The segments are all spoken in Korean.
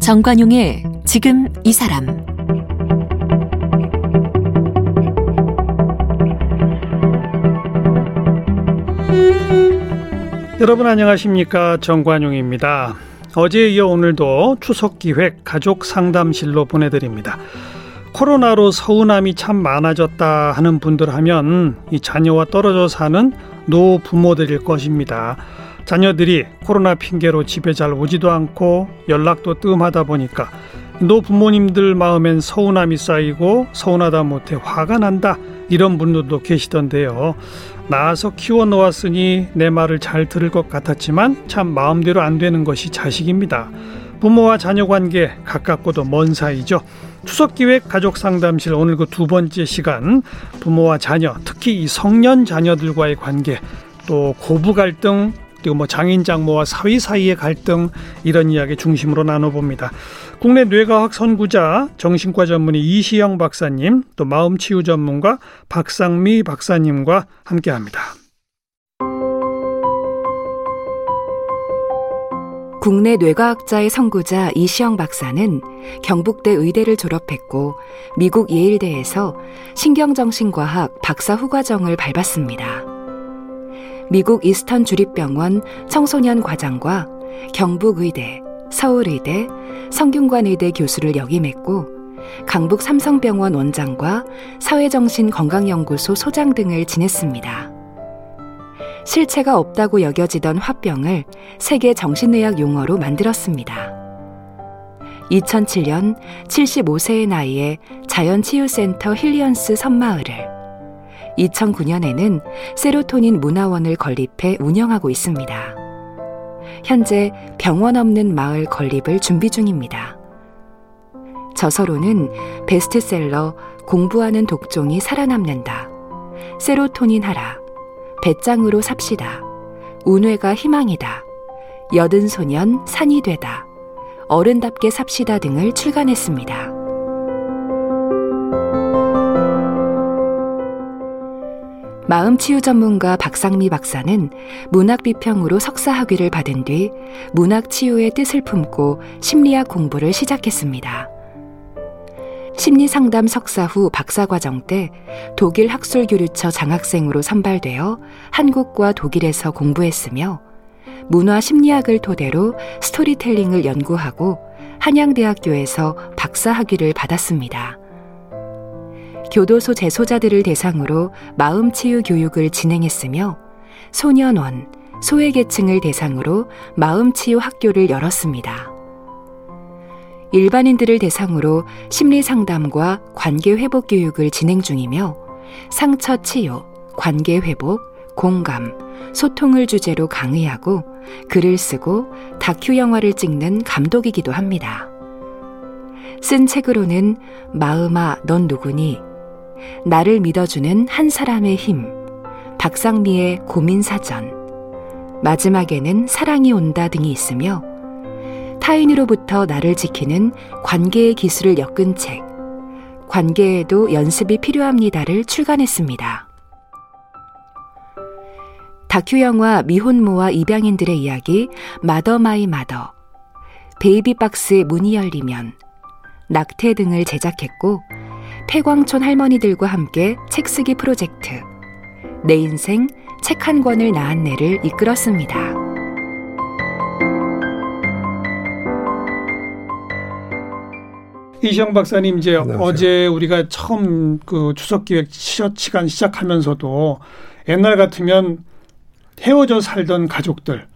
정관용의 지금 이 사람 여러분 안녕하십니까 정관용입니다. 어제에 이어 오늘도 추석 기획 가족 상담실로 보내드립니다. 코로나로 서운함이 참 많아졌다 하는 분들 하면 이 자녀와 떨어져 사는 노 부모들일 것입니다. 자녀들이 코로나 핑계로 집에 잘 오지도 않고 연락도 뜸하다 보니까 노 부모님들 마음엔 서운함이 쌓이고 서운하다 못해 화가 난다 이런 분들도 계시던데요. 낳아서 키워 놓았으니 내 말을 잘 들을 것 같았지만 참 마음대로 안 되는 것이 자식입니다. 부모와 자녀 관계 가깝고도 먼 사이죠. 추석 기획 가족 상담실 오늘 그 두 번째 시간 부모와 자녀 특히 이 성년 자녀들과의 관계 또 고부 갈등 그리고 뭐 장인 장모와 사위 사이의 갈등 이런 이야기 중심으로 나눠봅니다. 국내 뇌과학 선구자 정신과 전문의 이시영 박사님 또 마음치유 전문가 박상미 박사님과 함께합니다. 국내 뇌과학자의 선구자 이시영 박사는 경북대 의대를 졸업했고 미국 예일대에서 신경정신과학 박사 후과정을 밟았습니다. 미국 이스턴 주립병원 청소년 과장과 경북의대, 서울의대, 성균관의대 교수를 역임했고 강북 삼성병원 원장과 사회정신건강연구소 소장 등을 지냈습니다. 실체가 없다고 여겨지던 화병을 세계 정신의학 용어로 만들었습니다. 2007년 75세의 나이에 자연치유센터 힐리언스 선마을을 2009년에는 세로토닌 문화원을 건립해 운영하고 있습니다. 현재 병원 없는 마을 건립을 준비 중입니다. 저서로는 베스트셀러 공부하는 독종이 살아남는다. 세로토닌 하라. 배짱으로 삽시다. 우뇌가 희망이다. 여든 소년 산이 되다. 어른답게 삽시다 등을 출간했습니다. 마음치유 전문가 박상미 박사는 문학비평으로 석사학위를 받은 뒤 문학치유의 뜻을 품고 심리학 공부를 시작했습니다. 심리상담 석사 후 박사과정 때 독일 학술교류처 장학생으로 선발되어 한국과 독일에서 공부했으며 문화 심리학을 토대로 스토리텔링을 연구하고 한양대학교에서 박사 학위를 받았습니다. 교도소 재소자들을 대상으로 마음치유 교육을 진행했으며 소년원, 소외계층을 대상으로 마음치유 학교를 열었습니다. 일반인들을 대상으로 심리 상담과 관계 회복 교육을 진행 중이며 상처 치유, 관계 회복, 공감, 소통을 주제로 강의하고 글을 쓰고 다큐 영화를 찍는 감독이기도 합니다. 쓴 책으로는 마음아, 넌 누구니? 나를 믿어주는 한 사람의 힘, 박상미의 고민사전, 마지막에는 사랑이 온다 등이 있으며 타인으로부터 나를 지키는 관계의 기술을 엮은 책, 관계에도 연습이 필요합니다를 출간했습니다. 다큐 영화 미혼모와 입양인들의 이야기 Mother My Mother, 베이비박스의 문이 열리면, 낙태 등을 제작했고 폐광촌 할머니들과 함께 책 쓰기 프로젝트 내 인생 책 한 권을 낳았네를 이끌었습니다. 이시영 박사님 이제 안녕하세요. 어제 우리가 처음 그 추석 기획 시간 시작하면서도 옛날 같으면 헤어져 살던 가족들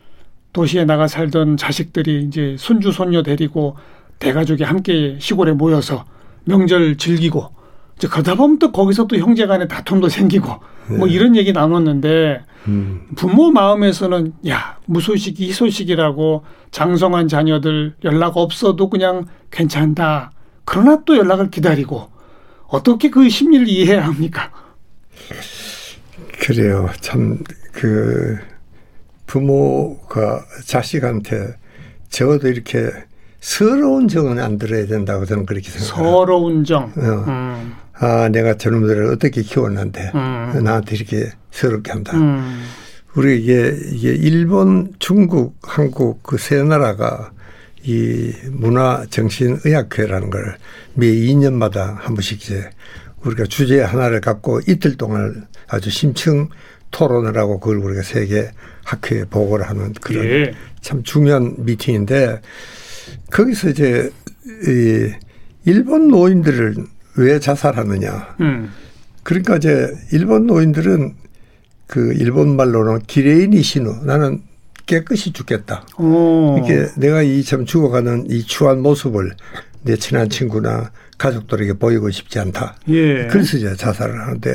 도시에 나가 살던 자식들이 이제 손주 손녀 데리고 대가족이 함께 시골에 모여서 명절 즐기고 이제 그러다 보면 또 거기서 또 형제 간에 다툼도 생기고 네. 뭐 이런 얘기 나눴는데 음. 부모 마음에서는 야 무소식이 희소식이라고 장성한 자녀들 연락 없어도 그냥 괜찮다. 그러나 또 연락을 기다리고 어떻게 그 심리를 이해해야 합니까? 그래요. 참 그 부모가 자식한테 적어도 이렇게 서러운 정은 안 들어야 된다고 저는 그렇게 생각해요. 서러운 정. 어. 음. 아 내가 저놈들을 어떻게 키웠는데 음. 나한테 이렇게 서럽게 한다. 음. 우리 이게 이게 일본, 중국, 한국 그 세 나라가 이 문화 정신 의학회라는 걸 매 2년마다 한 번씩 이제 우리가 주제 하나를 갖고 이틀 동안 아주 심층 토론을 하고 그걸 우리가 세계 학회에 보고를 하는 그런 예. 참 중요한 미팅인데 거기서 이제 이 일본 노인들을 왜 자살하느냐. 음. 그러니까 이제 일본 노인들은 그 일본 말로는 기레이니 신우 나는 깨끗이 죽겠다. 오. 이렇게 내가 이 참 죽어가는 이 추한 모습을 내 친한 친구나 가족들에게 보이고 싶지 않다. 예. 그래서 이제 자살을 하는데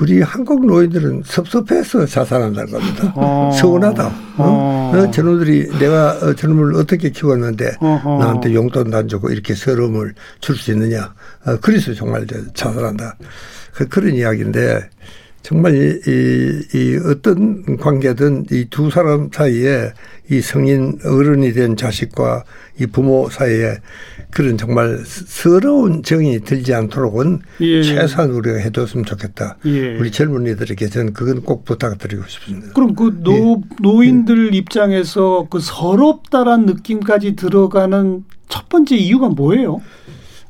우리 한국 노인들은 섭섭해서 자살한다는 겁니다. 어. 서운하다. 어? 어. 어, 저놈들이 내가 어, 저놈을 어떻게 키웠는데 어허. 나한테 용돈도 안 주고 이렇게 서러움을 줄 수 있느냐. 어, 그래서 정말 자살한다. 그, 그런 이야기인데 정말 이, 이, 이 어떤 관계든 이 두 사람 사이에 이 성인 어른이 된 자식과 이 부모 사이에 그런 정말 서러운 정이 들지 않도록은 예. 최소한 우리가 해줬으면 좋겠다. 예. 우리 젊은이들에게 저는 그건 꼭 부탁드리고 싶습니다. 그럼 그 예. 노, 노인들 입장에서 그 서럽다란 느낌까지 들어가는 첫 번째 이유가 뭐예요?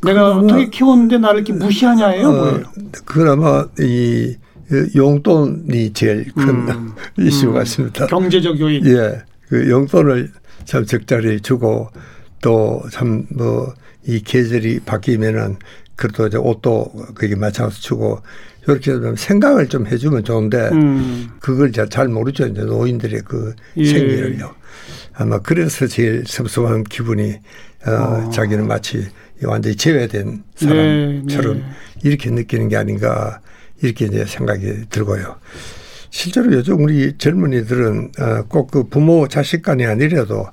내가 어떻게 키웠는데 나를 이렇게 무시하냐예요? 뭐예요? 어, 그나마 이 용돈이 제일 큰 음. 이슈 음. 같습니다. 경제적 요인. 예, 그 용돈을 참 적절히 주고 또 참 뭐 이 계절이 바뀌면은 그래도 이제 옷도 거기에 맞춰서 주고 이렇게 좀 생각을 좀 해주면 좋은데 음. 그걸 잘, 잘 모르죠. 이제 노인들의 그 예. 생리를요. 아마 그래서 제일 섭섭한 기분이 어, 어. 자기는 마치 완전히 제외된 네, 사람처럼 네. 이렇게 느끼는 게 아닌가 이렇게 이제 생각이 들고요. 실제로 요즘 우리 젊은이들은 어, 꼭그 부모 자식 간이 아니라도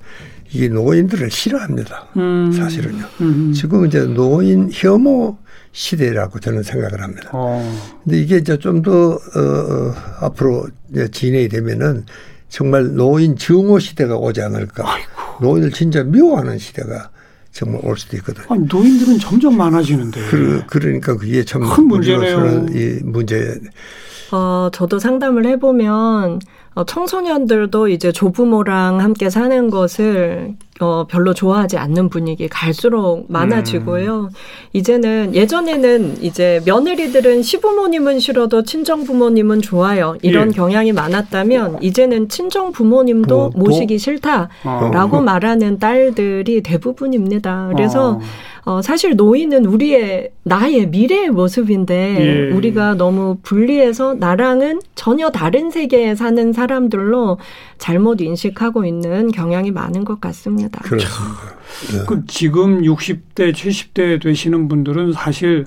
이 노인들을 싫어합니다. 음. 사실은요. 음. 지금 이제 노인 혐오 시대라고 저는 생각을 합니다. 어. 근데 이게 이제 좀더 어, 어, 앞으로 이제 진행이 되면은 정말 노인 증오 시대가 오지 않을까. 노인을 진짜 미워하는 시대가 정말 올 수도 있거든. 아니 노인들은 점점 많아지는데. 그, 그러니까 그게 참 큰 문제네요. 이 문제. 어, 저도 상담을 해보면, 어, 청소년들도 이제 조부모랑 함께 사는 것을, 어, 별로 좋아하지 않는 분위기 갈수록 많아지고요. 이제는, 예전에는 이제 며느리들은 시부모님은 싫어도 친정 부모님은 좋아요. 이런 예. 경향이 많았다면, 이제는 친정 부모님도 어, 또? 모시기 싫다라고 어. 말하는 딸들이 대부분입니다. 그래서, 어. 어, 사실 노인은 우리의 나의 미래의 모습인데 예. 우리가 너무 분리해서 나랑은 전혀 다른 세계에 사는 사람들로 잘못 인식하고 있는 경향이 많은 것 같습니다. 그렇습니다. 네. 그 지금 60대, 70대 되시는 분들은 사실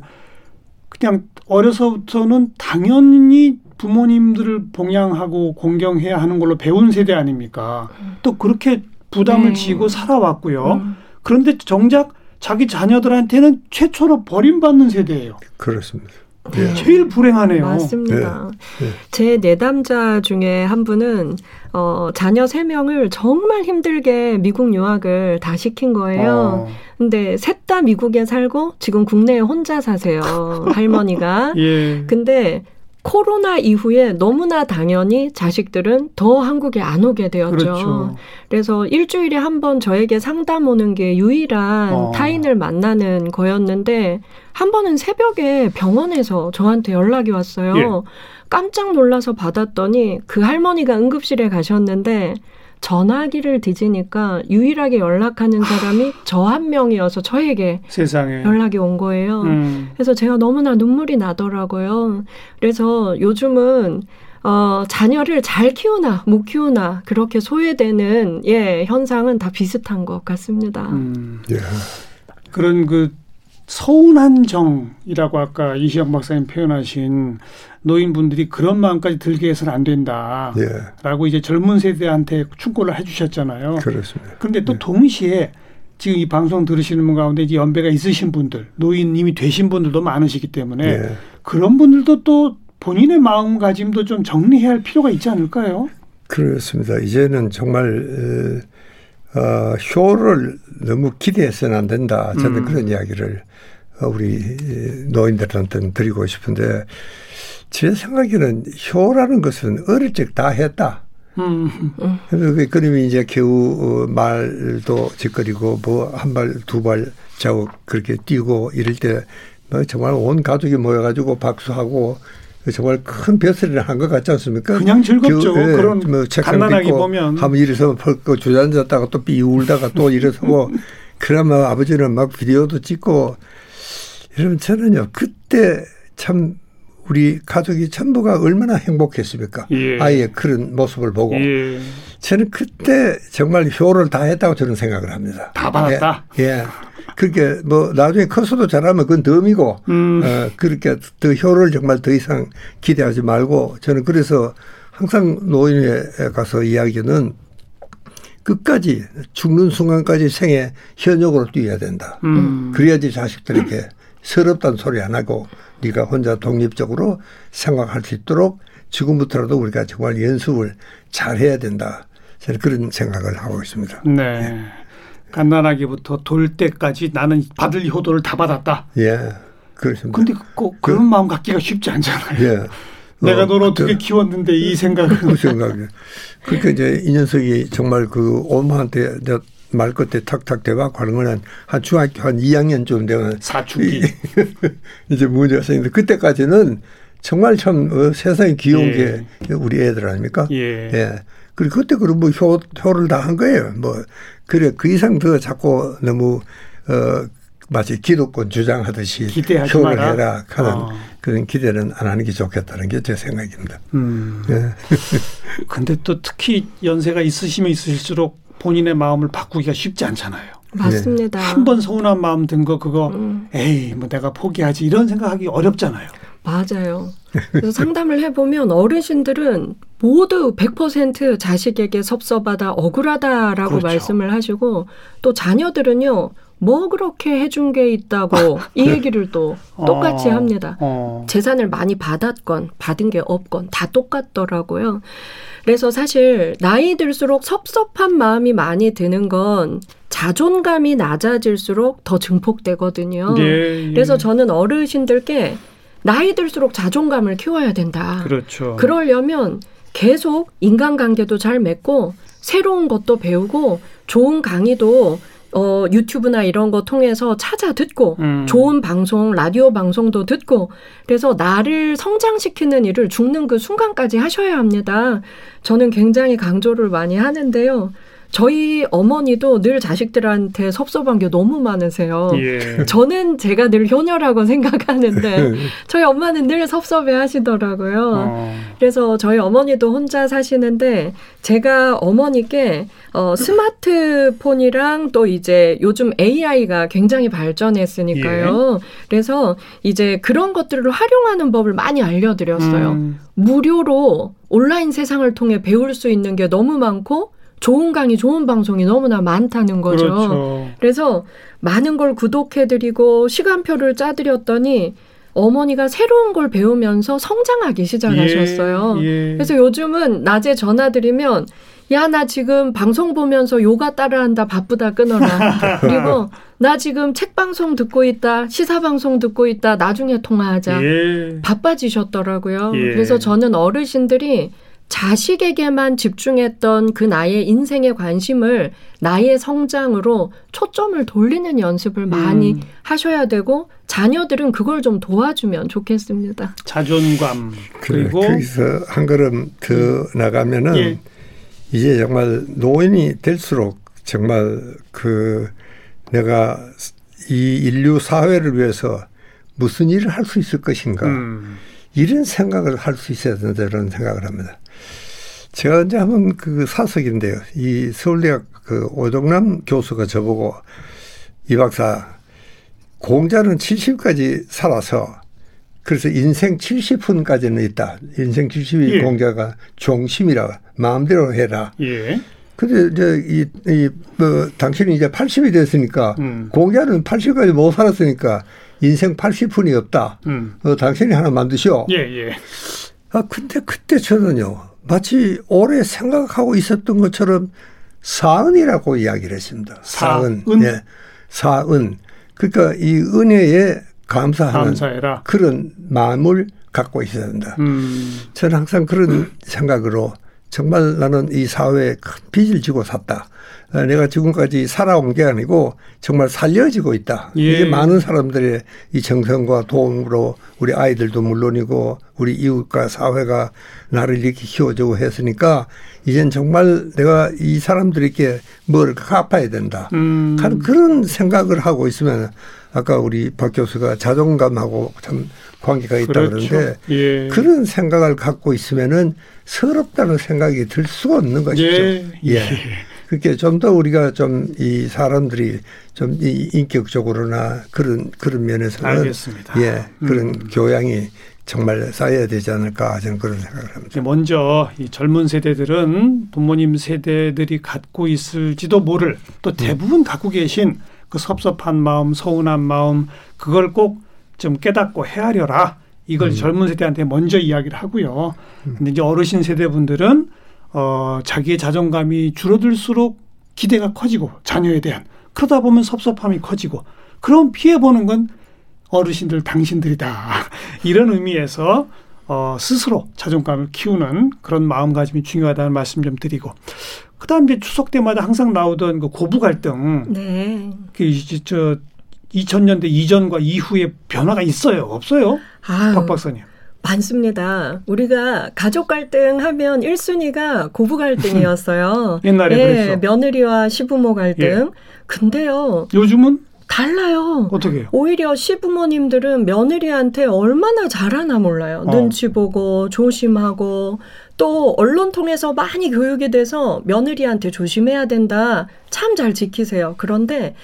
그냥 어려서부터는 당연히 부모님들을 봉양하고 공경해야 하는 걸로 배운 세대 아닙니까? 또 그렇게 부담을 네. 지고 살아왔고요. 음. 그런데 정작 자기 자녀들한테는 최초로 버림받는 세대예요. 그렇습니다. 네. 제일 불행하네요. 맞습니다. 네. 네. 제 내담자 중에 한 분은 어, 자녀 세명을 정말 힘들게 미국 유학을 다 시킨 거예요. 어, 근데 셋 다 미국에 살고 지금 국내에 혼자 사세요. 할머니가. 예. 근데 코로나 이후에 너무나 당연히 자식들은 더 한국에 안 오게 되었죠. 그렇죠. 그래서 일주일에 한 번 저에게 상담 오는 게 유일한 어. 타인을 만나는 거였는데 한 번은 새벽에 병원에서 저한테 연락이 왔어요. 예. 깜짝 놀라서 받았더니 그 할머니가 응급실에 가셨는데 전화기를 뒤지니까 유일하게 연락하는 사람이 저 한 명이어서 저에게 세상에. 연락이 온 거예요. 음. 그래서 제가 너무나 눈물이 나더라고요. 그래서 요즘은 어, 자녀를 잘 키우나 못 키우나 그렇게 소외되는 예 현상은 다 비슷한 것 같습니다. 음. 예. 그런 그 서운한 정이라고 아까 이시영 박사님 표현하신 노인분들이 그런 마음까지 들게 해서는 안 된다라고 예. 이제 젊은 세대한테 충고를 해주셨잖아요. 그렇습니다. 그런데 또 네. 동시에 지금 이 방송 들으시는 분 가운데 이제 연배가 있으신 분들, 노인 이미 되신 분들도 많으시기 때문에 예. 그런 분들도 또 본인의 마음가짐도 좀 정리해야 할 필요가 있지 않을까요? 그렇습니다. 이제는 정말 어, 어, 효를 너무 기대해서는 안 된다. 저는 음. 그런 이야기를 우리 노인들한테는 드리고 싶은데 제 생각에는 효라는 것은 어릴 적 다 했다. 음. 그 그림이 이제 겨우 어, 말도 짓거리고 뭐 한 발 두 발 자고 그렇게 뛰고 이럴 때뭐 정말 온 가족이 모여가지고 박수하고 정말 큰 벼슬을 한것 같지 않습니까? 그냥 즐겁죠. 그, 예, 그런 뭐 간단하게 보면 한번 일어서 펄고 주저앉았다가 또 삐 울다가 또 일어서고 그러면 아버지는 막 비디오도 찍고 이러면 저는요 그때 참 우리 가족이 전부가 얼마나 행복했습니까? 예. 아이의 그런 모습을 보고. 예. 저는 그때 정말 효를 다 했다고 저는 생각을 합니다. 다 받았다? 예. 예. 그렇게 뭐 나중에 커서도 잘하면 그건 덤이고, 음. 어, 그렇게 더 효를 정말 더 이상 기대하지 말고 저는 그래서 항상 노인에 가서 이야기는 끝까지 죽는 순간까지 생애 현역으로 뛰어야 된다. 음. 그래야지 자식들에게 서럽다는 소리 안 하고 네가 혼자 독립적으로 생각할 수 있도록 지금부터라도 우리가 정말 연습을 잘 해야 된다. 저는 그런 생각을 하고 있습니다. 네. 네. 간단하게부터 돌 때까지 나는 받을 효도를 다 받았다. 예. 그렇습니다. 근데 꼭 그런 그, 마음 갖기가 쉽지 않잖아요. 예. 내가 어, 너를 어떻게 키웠는데 이 생각은. 그 생각이. 그러니까 이제 이 녀석이 정말 그 엄마한테 말 끝에 탁탁 대박하는 거는 한 중학교 한 2학년쯤 되면 사춘기 이제 문제가 생기는데 그때까지는 정말 참 어, 세상에 귀여운 예. 게 우리 애들 아닙니까? 예. 예. 그리고 그때 그럼 뭐 효, 효를 다 한 거예요. 뭐 그래 그 이상 더 자꾸 너무 어 마치 기독권 주장하듯이 효를. 해라 하는 어. 그런 기대는 안 하는 게 좋겠다는 게 제 생각입니다. 음. 예. 근데 또 특히 연세가 있으시면 있으실수록 본인의 마음을 바꾸기가 쉽지 않잖아요. 맞습니다. 한 번 서운한 마음 든 거 그거 음. 에이 뭐 내가 포기하지 이런 생각하기 어렵잖아요. 맞아요. 그래서 상담을 해보면 어르신들은 모두 100% 자식에게 섭섭하다, 억울하다라고 그렇죠. 말씀을 하시고 또 자녀들은요, 뭐 그렇게 해준 게 있다고 이 얘기를 또 똑같이 어, 합니다. 어. 재산을 많이 받았건 받은 게 없건 다 똑같더라고요. 그래서 사실 나이 들수록 섭섭한 마음이 많이 드는 건 자존감이 낮아질수록 더 증폭되거든요. 예, 예. 그래서 저는 어르신들께 나이 들수록 자존감을 키워야 된다. 그렇죠. 그러려면 계속 인간관계도 잘 맺고 새로운 것도 배우고 좋은 강의도 어, 유튜브나 이런 거 통해서 찾아 듣고 음. 좋은 방송, 라디오 방송도 듣고 그래서 나를 성장시키는 일을 죽는 그 순간까지 하셔야 합니다. 저는 굉장히 강조를 많이 하는데요. 저희 어머니도 늘 자식들한테 섭섭한 게 너무 많으세요. 예. 저는 제가 늘 효녀라고 생각하는데 저희 엄마는 늘 섭섭해 하시더라고요. 어. 그래서 저희 어머니도 혼자 사시는데 제가 어머니께 어, 스마트폰이랑 또 이제 요즘 AI가 굉장히 발전했으니까요. 예. 그래서 이제 그런 것들을 활용하는 법을 많이 알려드렸어요. 음. 무료로 온라인 세상을 통해 배울 수 있는 게 너무 많고 좋은 강의, 좋은 방송이 너무나 많다는 거죠. 그렇죠. 그래서 많은 걸 구독해드리고 시간표를 짜드렸더니 어머니가 새로운 걸 배우면서 성장하기 시작하셨어요. 예, 예. 그래서 요즘은 낮에 전화드리면 야, 나 지금 방송 보면서 요가 따라한다. 바쁘다. 끊어라. 그리고 나 지금 책 방송 듣고 있다. 시사 방송 듣고 있다. 나중에 통화하자. 예. 바빠지셨더라고요. 예. 그래서 저는 어르신들이 자식에게만 집중했던 그 나의 인생의 관심을 나의 성장으로 초점을 돌리는 연습을 많이 음. 하셔야 되고 자녀들은 그걸 좀 도와주면 좋겠습니다. 자존감 그리고 거기서 한 걸음 더 음. 나가면은 예. 이제 정말 노인이 될수록 정말 그 내가 이 인류 사회를 위해서 무슨 일을 할 수 있을 것인가 음. 이런 생각을 할 수 있어야 된다는 생각을 합니다. 제가 이제 한번 그 사석인데요. 이 서울대학 그 오정남 교수가 저보고 이 박사 공자는 70까지 살아서 그래서 인생 70분까지는 있다. 인생 70이 예. 공자가 종심이라 마음대로 해라. 예. 근데 이제 이, 이, 뭐, 당신이 이제 80이 됐으니까 음. 공자는 80까지 못 살았으니까 인생 80분이 없다. 음. 어, 당신이 하나 만드시오. 예, 예. 아, 근데 그때 저는요. 마치 오래 생각하고 있었던 것처럼 사은이라고 이야기를 했습니다. 사은. 예. 사은. 그러니까 이 은혜의 감사하는 감사해라. 그런 마음을 갖고 있어야 된다. 음. 저는 항상 그런 생각으로 정말 나는 이 사회에 큰 빚을 지고 샀다. 어, 내가 지금까지 살아온 게 아니고 정말 살려지고 있다. 예. 이게 많은 사람들의 이 정성과 도움으로 우리 아이들도 물론이고 우리 이웃과 사회가 나를 이렇게 키워주고 했으니까 이젠 정말 내가 이 사람들에게 뭘 갚아야 된다. 음. 하는 그런 생각을 하고 있으면 아까 우리 박 교수가 자존감하고 참 관계가 있다 그렇죠. 그러는데 예. 그런 생각을 갖고 있으면은 서럽다는 생각이 들 수가 없는 것이죠. 예. 예. 그렇게 좀 더 우리가 좀 이 사람들이 좀 이 인격적으로나 그런 그런 면에서는 알겠습니다. 예 그런 음. 교양이 정말 쌓여야 되지 않을까 저는 그런 생각을 합니다. 먼저 이 젊은 세대들은 부모님 세대들이 갖고 있을지도 모를 또 대부분 갖고 계신 그 섭섭한 마음, 서운한 마음 그걸 꼭 좀 깨닫고 헤아려라. 이걸 젊은 세대한테 먼저 이야기를 하고요. 근데 이제 어르신 세대분들은 어 자기의 자존감이 줄어들수록 기대가 커지고 자녀에 대한 그러다 보면 섭섭함이 커지고 그럼 피해 보는 건 어르신들 당신들이다. 이런 의미에서 어, 스스로 자존감을 키우는 그런 마음가짐이 중요하다는 말씀 좀 드리고 그다음 이제 추석 때마다 항상 나오던 그 고부 갈등. 네. 그 이제 저 2000년대 이전과 이후에 변화가 있어요? 없어요? 아유, 박 박사님 많습니다. 우리가 가족 갈등 하면 1순위가 고부 갈등이었어요. 옛날에 예, 그랬어 며느리와 시부모 갈등. 예. 근데요, 요즘은 달라요. 어떻게 오히려 시부모님들은 며느리한테 얼마나 잘하나 몰라요. 어. 눈치 보고 조심하고 또 언론 통해서 많이 교육이 돼서 며느리한테 조심해야 된다. 참 잘 지키세요. 그런데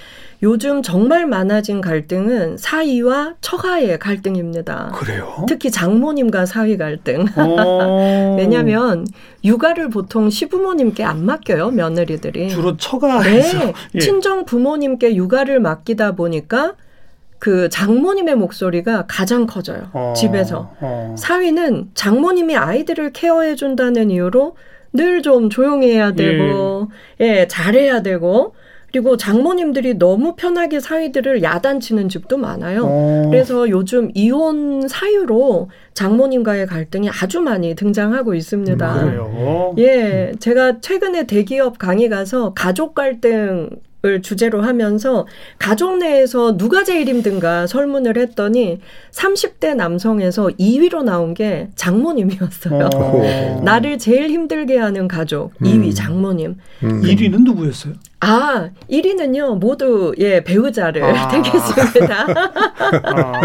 요즘 정말 많아진 갈등은 사위와 처가의 갈등입니다. 그래요 특히 장모님과 사위 갈등. 어. 왜냐하면 육아를 보통 시부모님께 안 맡겨요 며느리들이. 주로 처가에서 네, 예. 친정 부모님께 육아를 맡기다 보니까 그 장모님의 목소리가 가장 커져요. 어, 집에서. 어. 사위는 장모님이 아이들을 케어해 준다는 이유로 늘 좀 조용해야 되고, 예, 잘해야 되고, 그리고 장모님들이 너무 편하게 사위들을 야단치는 집도 많아요. 어. 그래서 요즘 이혼 사유로 장모님과의 갈등이 아주 많이 등장하고 있습니다. 음, 그래요 예, 제가 최근에 대기업 강의 가서 가족 갈등 을 주제로 하면서 가족 내에서 누가 제일 힘든가 설문을 했더니 30대 남성에서 2위로 나온 게 장모님이었어요. 어. 나를 제일 힘들게 하는 가족 음. 2위 장모님. 음. 1위는 누구였어요? 아, 1위는요. 모두 예, 배우자를 아. 되겠습니다. 아,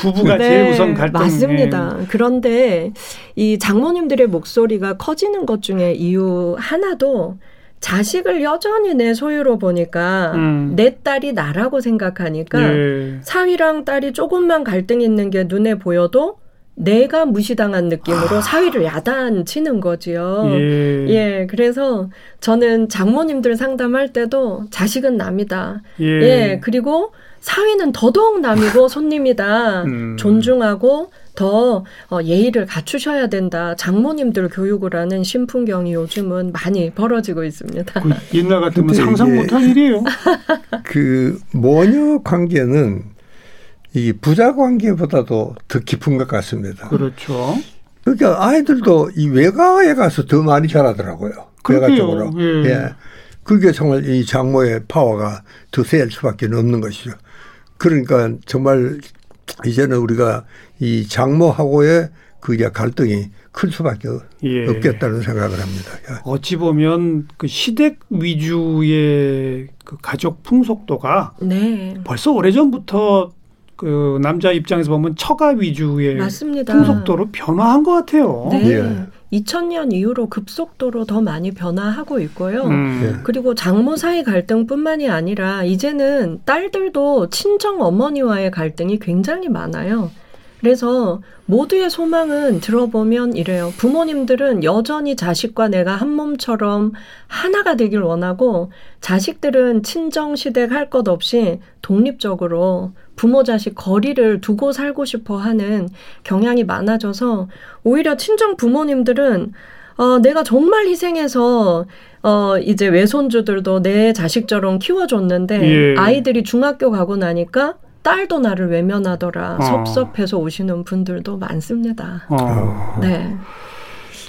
부부가 네, 제일 우선 갈등 맞습니다. 그런데 이 장모님들의 목소리가 커지는 것 중에 이유 하나도 자식을 여전히 내 소유로 보니까 음. 내 딸이 나라고 생각하니까 예. 사위랑 딸이 조금만 갈등 있는 게 눈에 보여도 내가 무시당한 느낌으로 사위를 야단 치는 거지요. 아. 예. 예, 그래서 저는 장모님들 상담할 때도 자식은 남이다. 예. 예, 그리고 사위는 더더욱 남이고 손님이다. 음. 존중하고 더 어, 예의를 갖추셔야 된다. 장모님들 교육을 하는 신풍경이 요즘은 많이 벌어지고 있습니다. 그 옛날 같으면 상상 못할 일이에요. 그 모녀 관계는 이 부자 관계보다도 더 깊은 것 같습니다. 그렇죠. 그러니까 아이들도 이 외가에 가서 더 많이 자라더라고요. 외가. 쪽으로. 예. 예. 그게 정말 이 장모의 파워가 더셀 수밖에 없는 것이죠. 그러니까 정말 이제는 우리가 이 장모하고의 그 이제 갈등이 클 수밖에 예. 없겠다는 생각을 합니다. 예. 어찌 보면 그 시댁 위주의 그 가족 풍속도가 네. 벌써 오래전부터 그 남자 입장에서 보면 처가 위주의 맞습니다. 풍속도로 변화한 것 같아요. 네. 예. 2000년 이후로 급속도로 더 많이 변화하고 있고요. 음. 예. 그리고 장모 사이 갈등뿐만이 아니라 이제는 딸들도 친정 어머니와의 갈등이 굉장히 많아요. 그래서 모두의 소망은 들어보면 이래요. 부모님들은 여전히 자식과 내가 한 몸처럼 하나가 되길 원하고 자식들은 친정 시댁 할 것 없이 독립적으로 부모 자식 거리를 두고 살고 싶어 하는 경향이 많아져서 오히려 친정 부모님들은 어, 내가 정말 희생해서 어, 이제 외손주들도 내 자식처럼 키워줬는데 예. 아이들이 중학교 가고 나니까 딸도 나를 외면하더라. 어. 섭섭해서 오시는 분들도 많습니다. 어. 네.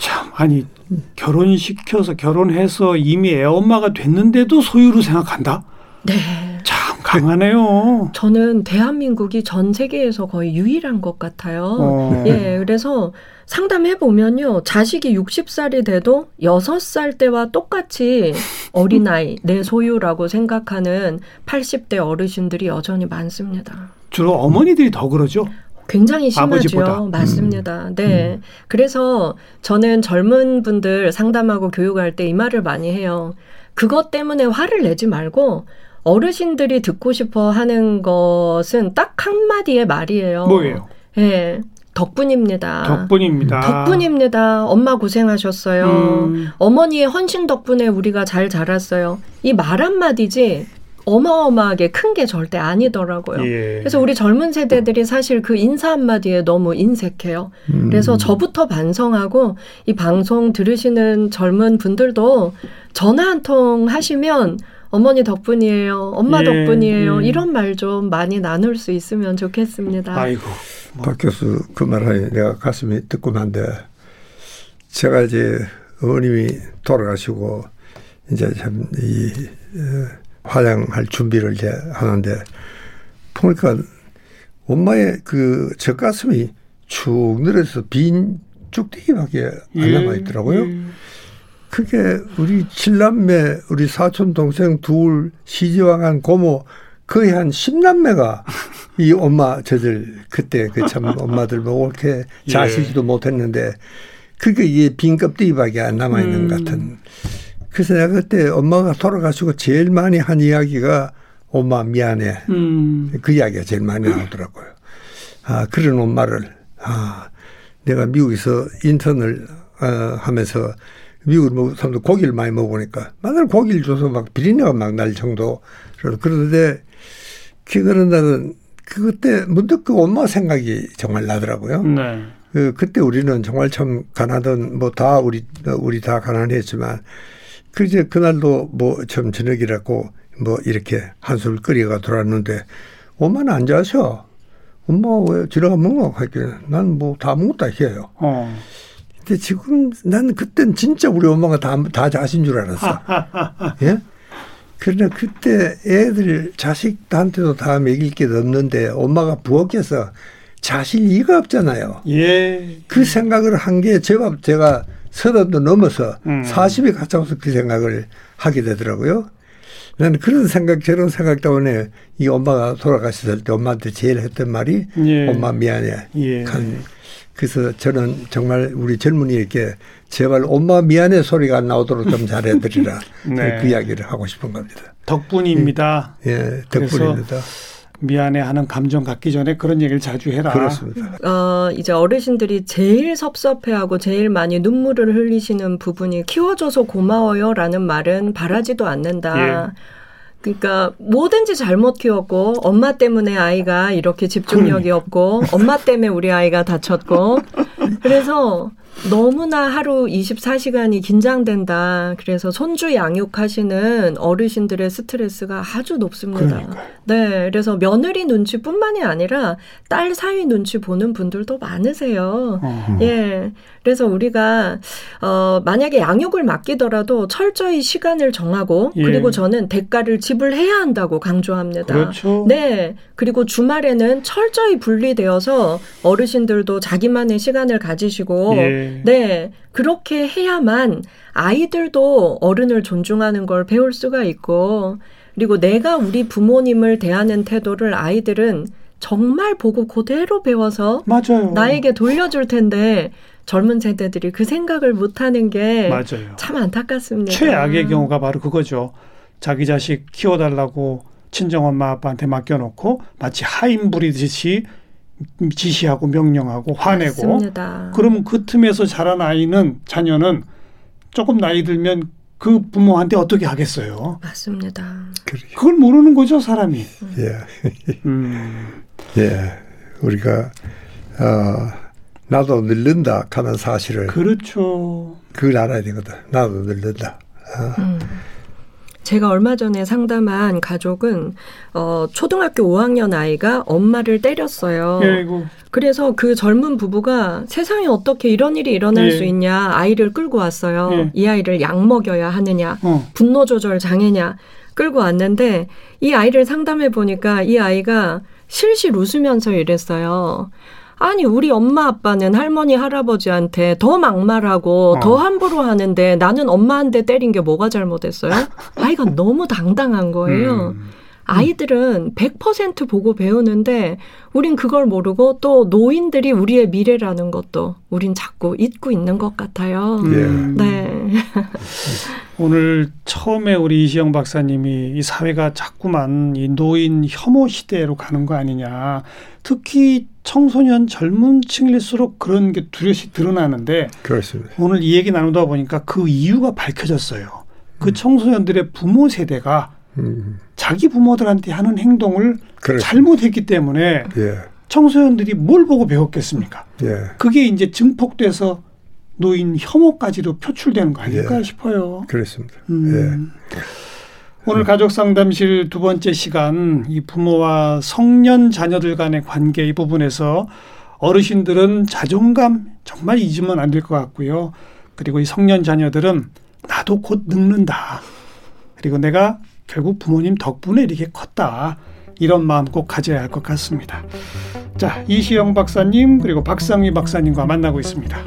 참 아니 결혼시켜서 결혼해서 이미 애엄마가 됐는데도 소유로 생각한다. 네. 참 강하네요. 저는 대한민국이 전 세계에서 거의 유일한 것 같아요. 어. 예, 그래서 상담해 보면요. 자식이 60살이 돼도 6살 때와 똑같이 어린아이, 내 소유라고 생각하는 80대 어르신들이 여전히 많습니다. 주로 어머니들이 더 그러죠. 굉장히 심하죠. 아버지보다. 맞습니다. 네. 그래서 저는 젊은 분들 상담하고 교육할 때 이 말을 많이 해요. 그것 때문에 화를 내지 말고 어르신들이 듣고 싶어 하는 것은 딱 한마디의 말이에요. 뭐예요? 예. 덕분입니다. 덕분입니다. 덕분입니다. 엄마 고생하셨어요. 음. 어머니의 헌신 덕분에 우리가 잘 자랐어요. 이 말 한마디지 어마어마하게 큰 게 절대 아니더라고요. 예. 그래서 우리 젊은 세대들이 사실 그 인사 한마디에 너무 인색해요. 음. 그래서 저부터 반성하고 이 방송 들으시는 젊은 분들도 전화 한 통 하시면 어머니 덕분이에요. 엄마 예, 덕분이에요. 예. 이런 말 좀 많이 나눌 수 있으면 좋겠습니다. 아이고. 뭐. 박 교수 그 말하니 내가 가슴이 뜨끔한데 제가 이제 어머님이 돌아가시고 이제 참 이 화장할 준비를 이제 하는데 보니까 엄마의 그 젖가슴이 축 늘어서 빈 쭉대기밖에 안 남아 있더라고요. 예. 그게 우리 칠남매, 우리 사촌 동생 둘, 시지왕한 고모 거의 한 10남매가 이 엄마 저들 그때 그 참 엄마들 보고 이렇게 예. 자시지도 못했는데 그게 이게 빈 껍데기밖에 안 남아 있는 음. 것 같은. 그래서 내가 그때 엄마가 돌아가시고 제일 많이 한 이야기가 엄마 미안해. 음. 그 이야기가 제일 많이 나오더라고요. 아, 그런 엄마를, 아, 내가 미국에서 인턴을 어, 하면서 미국을 먹, 사람들 고기를 많이 먹으니까 맨날 고기를 줘서 막 비린내가 막 날 정도. 그러는데, 그거는 나는 그때 문득 그 엄마 생각이 정말 나더라고요. 네. 그, 그때 우리는 정말 참 가난하던 뭐다 우리, 우리 다 가난했지만 그 이제 그날도 뭐 좀 저녁이라고 뭐 이렇게 한술 끓여가 돌았는데 엄마는 안 자셔. 엄마 왜 지나가 먹어? 하길래 난뭐 다 먹었다 해요. 어. 근데 지금 난 그땐 진짜 우리 엄마가 다, 다 자신 줄 알았어. 예? 그러나 그때 애들 자식한테도 다 먹일 게 없는데 엄마가 부엌에서 자실 리가 없잖아요. 예. 그 생각을 한 게 제법 제가 서른도 넘어서 음. 40에 가까워서 그 생각을 하게 되더라고요. 나는 그런 생각, 저런 생각 때문에 이 엄마가 돌아가셨을 때 엄마한테 제일 했던 말이 예. 엄마 미안해. 예. 간- 그래서 저는 정말 우리 젊은이에게 제발 엄마 미안해 소리가 안 나오도록 좀 잘해드리라. 네. 그 이야기를 하고 싶은 겁니다. 덕분입니다. 예, 그래서 덕분입니다. 미안해하는 감정 갖기 전에 그런 얘기를 자주 해라. 그렇습니다. 어, 이제 어르신들이 제일 섭섭해하고 제일 많이 눈물을 흘리시는 부분이 키워줘서 고마워요라는 말은 바라지도 않는다. 예. 그러니까 뭐든지 잘못 키웠고 엄마 때문에 아이가 이렇게 집중력이 없고 엄마 때문에 우리 아이가 다쳤고 그래서 너무나 하루 24시간이 긴장된다. 그래서 손주 양육하시는 어르신들의 스트레스가 아주 높습니다. 그러니까요. 네, 그래서 며느리 눈치뿐만이 아니라 딸 사위 눈치 보는 분들도 많으세요. 어. 예. 그래서 우리가 어 만약에 양육을 맡기더라도 철저히 시간을 정하고 예. 그리고 저는 대가를 지불해야 한다고 강조합니다. 그렇죠. 네. 그리고 주말에는 철저히 분리되어서 어르신들도 자기만의 시간을 가지시고 예. 네. 그렇게 해야만 아이들도 어른을 존중하는 걸 배울 수가 있고 그리고 내가 우리 부모님을 대하는 태도를 아이들은 정말 보고 그대로 배워서 맞아요. 나에게 돌려줄 텐데 젊은 세대들이 그 생각을 못 하는 게 참. 안타깝습니다. 최악의 경우가 바로 그거죠. 자기 자식 키워달라고 친정 엄마 아빠한테 맡겨놓고 마치 하인 부리듯이 지시하고 명령하고 화내고 맞습니다. 그러면 그 틈에서 자란 아이는 자녀는 조금 나이 들면 그 부모한테 어떻게 하겠어요? 맞습니다. 그걸 모르는 거죠 사람이. 예. 음, 예. 우리가, 어, 나도 늙는다 하는 사실을 그렇죠. 그걸 알아야 되거든. 나도 늙는다. 아, 음. 제가 얼마 전에 상담한 가족은 어 초등학교 5학년 아이가 엄마를 때렸어요. 아이고. 그래서 그 젊은 부부가 세상에 어떻게 이런 일이 일어날 예. 수 있냐 아이를 끌고 왔어요. 예. 이 아이를 약 먹여야 하느냐, 어. 분노 조절 장애냐 끌고 왔는데 이 아이를 상담해 보니까 이 아이가 실실 웃으면서 이랬어요. 아니 우리 엄마 아빠는 할머니 할아버지한테 더 막말하고 어. 더 함부로 하는데 나는 엄마한테 때린 게 뭐가 잘못했어요? 아이가 너무 당당한 거예요. 음. 아이들은 100% 보고 배우는데 우린 그걸 모르고 또 노인들이 우리의 미래라는 것도 우린 자꾸 잊고 있는 것 같아요. 음. 네. 오늘 처음에 우리 이시영 박사님이 이 사회가 자꾸만 이 노인 혐오 시대로 가는 거 아니냐. 특히 청소년 젊은 층일수록 그런 게 뚜렷이 드러나는데 그렇습니다. 오늘 이 얘기 나누다 보니까 그 이유가 밝혀졌어요. 그 청소년들의 부모 세대가 음, 자기 부모들한테 하는 행동을 그렇습니다. 잘못했기 때문에 예, 청소년들이 뭘 보고 배웠겠습니까? 예. 그게 이제 증폭돼서 노인 혐오까지도 표출되는 거 아닐까 예. 싶어요. 그렇습니다. 음. 오늘 가족 상담실 두 번째 시간 이 부모와 성년 자녀들 간의 관계 이 부분에서 어르신들은 자존감 정말 잊으면 안 될 것 같고요. 그리고 이 성년 자녀들은 나도 곧 늙는다. 그리고 내가 결국 부모님 덕분에 이렇게 컸다. 이런 마음 꼭 가져야 할 것 같습니다. 자, 이시영 박사님 그리고 박상미 박사님과 만나고 있습니다.